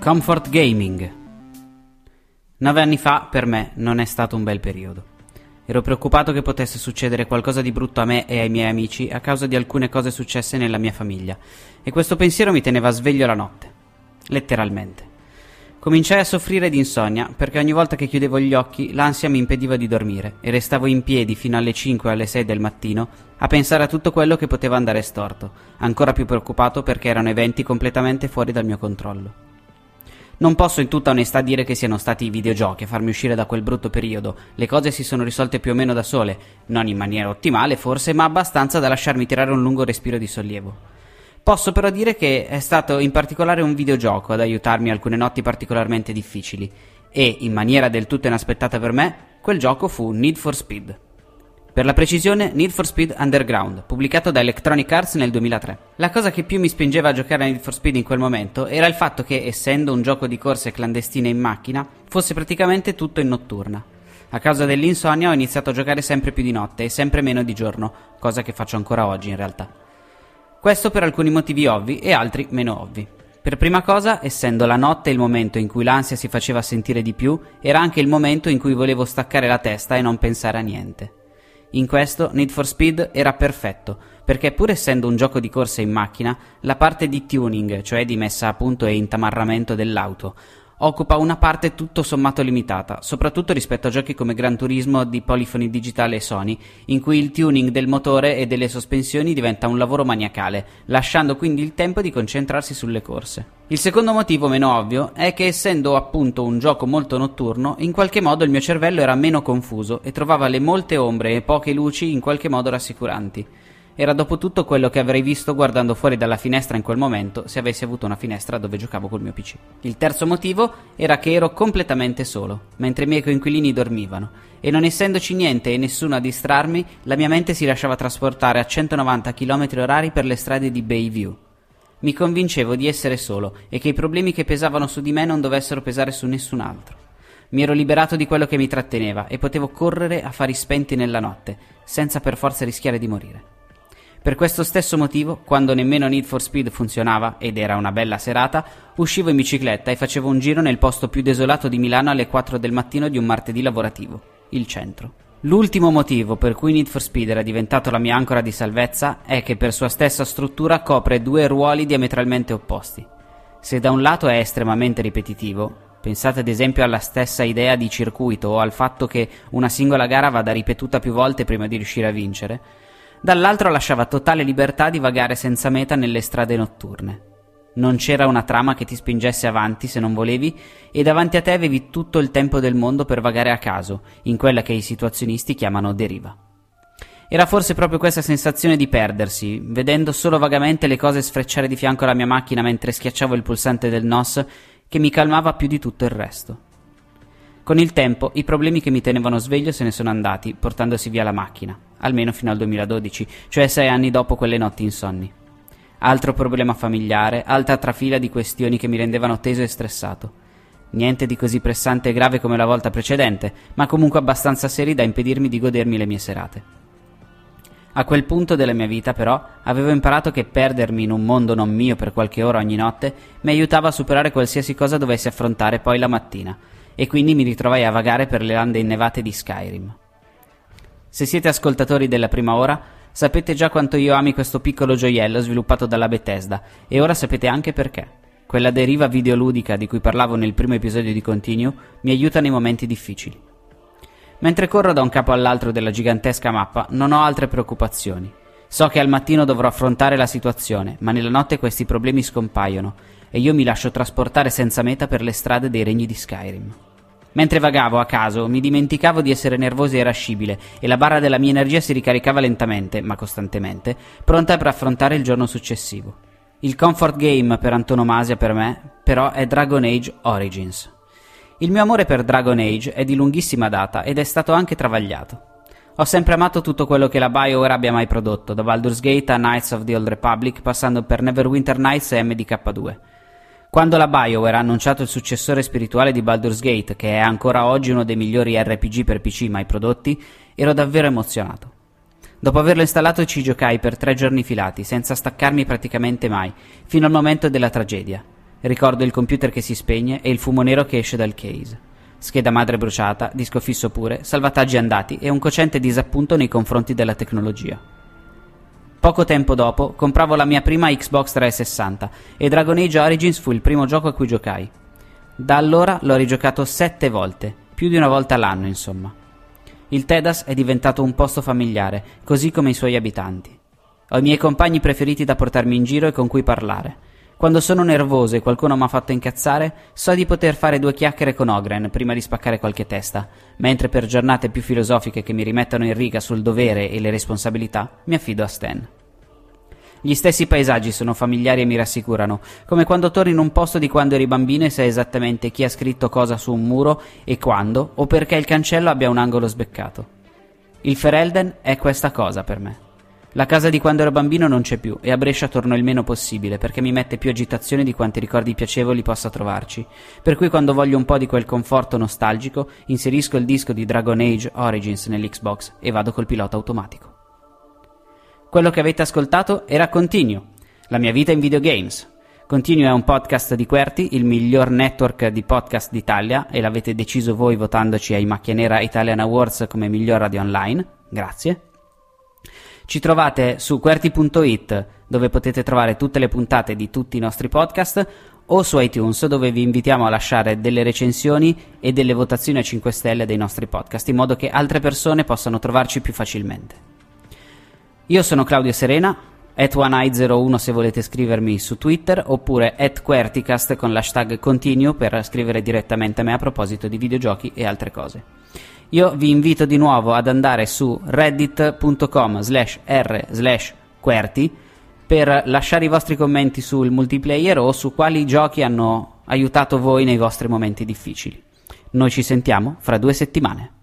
Comfort Gaming. Nove anni fa per me non è stato un bel periodo. Ero preoccupato che potesse succedere qualcosa di brutto a me e ai miei amici a causa di alcune cose successe nella mia famiglia, e questo pensiero mi teneva sveglio la notte. Letteralmente. Cominciai a soffrire di insonnia perché ogni volta che chiudevo gli occhi l'ansia mi impediva di dormire e restavo in piedi fino alle 5 o alle 6 del mattino a pensare a tutto quello che poteva andare storto, ancora più preoccupato perché erano eventi completamente fuori dal mio controllo. Non posso in tutta onestà dire che siano stati i videogiochi a farmi uscire da quel brutto periodo, le cose si sono risolte più o meno da sole, non in maniera ottimale forse, ma abbastanza da lasciarmi tirare un lungo respiro di sollievo. Posso però dire che è stato in particolare un videogioco ad aiutarmi alcune notti particolarmente difficili e, in maniera del tutto inaspettata per me, quel gioco fu Need for Speed. Per la precisione, Need for Speed Underground, pubblicato da Electronic Arts nel 2003. La cosa che più mi spingeva a giocare a Need for Speed in quel momento era il fatto che, essendo un gioco di corse clandestine in macchina, fosse praticamente tutto in notturna. A causa dell'insonnia ho iniziato a giocare sempre più di notte e sempre meno di giorno, cosa che faccio ancora oggi in realtà. Questo per alcuni motivi ovvi e altri meno ovvi. Per prima cosa, essendo la notte il momento in cui l'ansia si faceva sentire di più, era anche il momento in cui volevo staccare la testa e non pensare a niente. In questo Need for Speed era perfetto, perché pur essendo un gioco di corsa in macchina, la parte di tuning, cioè di messa a punto e intamarramento dell'auto, occupa una parte tutto sommato limitata, soprattutto rispetto a giochi come Gran Turismo di Polyphony Digitale e Sony, in cui il tuning del motore e delle sospensioni diventa un lavoro maniacale, lasciando quindi il tempo di concentrarsi sulle corse. Il secondo motivo meno ovvio è che essendo appunto un gioco molto notturno, in qualche modo il mio cervello era meno confuso e trovava le molte ombre e poche luci in qualche modo rassicuranti. Era dopo tutto quello che avrei visto guardando fuori dalla finestra in quel momento se avessi avuto una finestra dove giocavo col mio PC. Il terzo motivo era che ero completamente solo, mentre i miei coinquilini dormivano, e non essendoci niente e nessuno a distrarmi, la mia mente si lasciava trasportare a 190 km/h per le strade di Bayview. Mi convincevo di essere solo e che i problemi che pesavano su di me non dovessero pesare su nessun altro. Mi ero liberato di quello che mi tratteneva e potevo correre a fari spenti nella notte, senza per forza rischiare di morire. Per questo stesso motivo, quando nemmeno Need for Speed funzionava ed era una bella serata, uscivo in bicicletta e facevo un giro nel posto più desolato di Milano alle 4 del mattino di un martedì lavorativo, il centro. L'ultimo motivo per cui Need for Speed era diventato la mia ancora di salvezza è che per sua stessa struttura copre due ruoli diametralmente opposti. Se da un lato è estremamente ripetitivo, Pensate ad esempio alla stessa idea di circuito o al fatto che una singola gara vada ripetuta più volte prima di riuscire a vincere dall'altro lasciava totale libertà di vagare senza meta nelle strade notturne. Non c'era una trama che ti spingesse avanti se non volevi e davanti a te avevi tutto il tempo del mondo per vagare a caso, in quella che i situazionisti chiamano deriva. Era forse proprio questa sensazione di perdersi, vedendo solo vagamente le cose sfrecciare di fianco alla mia macchina mentre schiacciavo il pulsante del NOS, che mi calmava più di tutto il resto. Con il tempo i problemi che mi tenevano sveglio se ne sono andati, portandosi via la macchina almeno fino al 2012, cioè sei anni dopo quelle notti insonni. Altro problema familiare, altra trafila di questioni che mi rendevano teso e stressato. Niente di così pressante e grave come la volta precedente, ma comunque abbastanza seri da impedirmi di godermi le mie serate. A quel punto della mia vita, però, avevo imparato che perdermi in un mondo non mio per qualche ora ogni notte mi aiutava a superare qualsiasi cosa dovessi affrontare poi la mattina, e quindi mi ritrovai a vagare per le lande innevate di Skyrim. Se siete ascoltatori della prima ora, sapete già quanto io ami questo piccolo gioiello sviluppato dalla Bethesda, e ora sapete anche perché. Quella deriva videoludica di cui parlavo nel primo episodio di Continue mi aiuta nei momenti difficili. Mentre corro da un capo all'altro della gigantesca mappa, non ho altre preoccupazioni. So che al mattino dovrò affrontare la situazione, ma nella notte questi problemi scompaiono e io mi lascio trasportare senza meta per le strade dei regni di Skyrim. Mentre vagavo a caso, mi dimenticavo di essere nervoso e irascibile, e la barra della mia energia si ricaricava lentamente, ma costantemente, pronta per affrontare il giorno successivo. Il comfort game per antonomasia per me, però, è Dragon Age Origins. Il mio amore per Dragon Age è di lunghissima data ed è stato anche travagliato. Ho sempre amato tutto quello che la BioWare abbia mai prodotto, da Baldur's Gate a Knights of the Old Republic, passando per Neverwinter Nights e MDK2. Quando la BioWare ha annunciato il successore spirituale di Baldur's Gate, che è ancora oggi uno dei migliori RPG per PC mai prodotti, ero davvero emozionato. Dopo averlo installato ci giocai per tre giorni filati, senza staccarmi praticamente mai, fino al momento della tragedia. Ricordo il computer che si spegne e il fumo nero che esce dal case. Scheda madre bruciata, disco fisso pure, salvataggi andati e un cocente disappunto nei confronti della tecnologia. Poco tempo dopo compravo la mia prima Xbox 360 e Dragon Age Origins fu il primo gioco a cui giocai. Da allora l'ho rigiocato sette volte, più di una volta l'anno insomma. Il Tedas è diventato un posto familiare, così come i suoi abitanti. Ho i miei compagni preferiti da portarmi in giro e con cui parlare. Quando sono nervoso e qualcuno mi ha fatto incazzare, so di poter fare due chiacchiere con Ogren prima di spaccare qualche testa, mentre per giornate più filosofiche che mi rimettano in riga sul dovere e le responsabilità, mi affido a Stan. Gli stessi paesaggi sono familiari e mi rassicurano, come quando torni in un posto di quando eri bambino e sai esattamente chi ha scritto cosa su un muro e quando, o perché il cancello abbia un angolo sbeccato. Il Ferelden è questa cosa per me. La casa di quando ero bambino non c'è più e a Brescia torno il meno possibile perché mi mette più agitazione di quanti ricordi piacevoli possa trovarci. Per cui quando voglio un po' di quel conforto nostalgico inserisco il disco di Dragon Age Origins nell'Xbox e vado col pilota automatico. Quello che avete ascoltato era Continuo, la mia vita in videogames. Continuo è un podcast di Querti, il miglior network di podcast d'Italia e l'avete deciso voi votandoci ai Macchia Nera Italian Awards come miglior radio online. Grazie. Ci trovate su QWERTY.it dove potete trovare tutte le puntate di tutti i nostri podcast o su iTunes dove vi invitiamo a lasciare delle recensioni e delle votazioni a 5 stelle dei nostri podcast in modo che altre persone possano trovarci più facilmente. Io sono Claudio Serena, at onei01 se volete scrivermi su Twitter oppure at Querticast con l'hashtag continue per scrivere direttamente a me a proposito di videogiochi e altre cose. Io vi invito di nuovo ad andare su reddit.com slash r slash QWERTY per lasciare i vostri commenti sul multiplayer o su quali giochi hanno aiutato voi nei vostri momenti difficili. Noi ci sentiamo fra due settimane.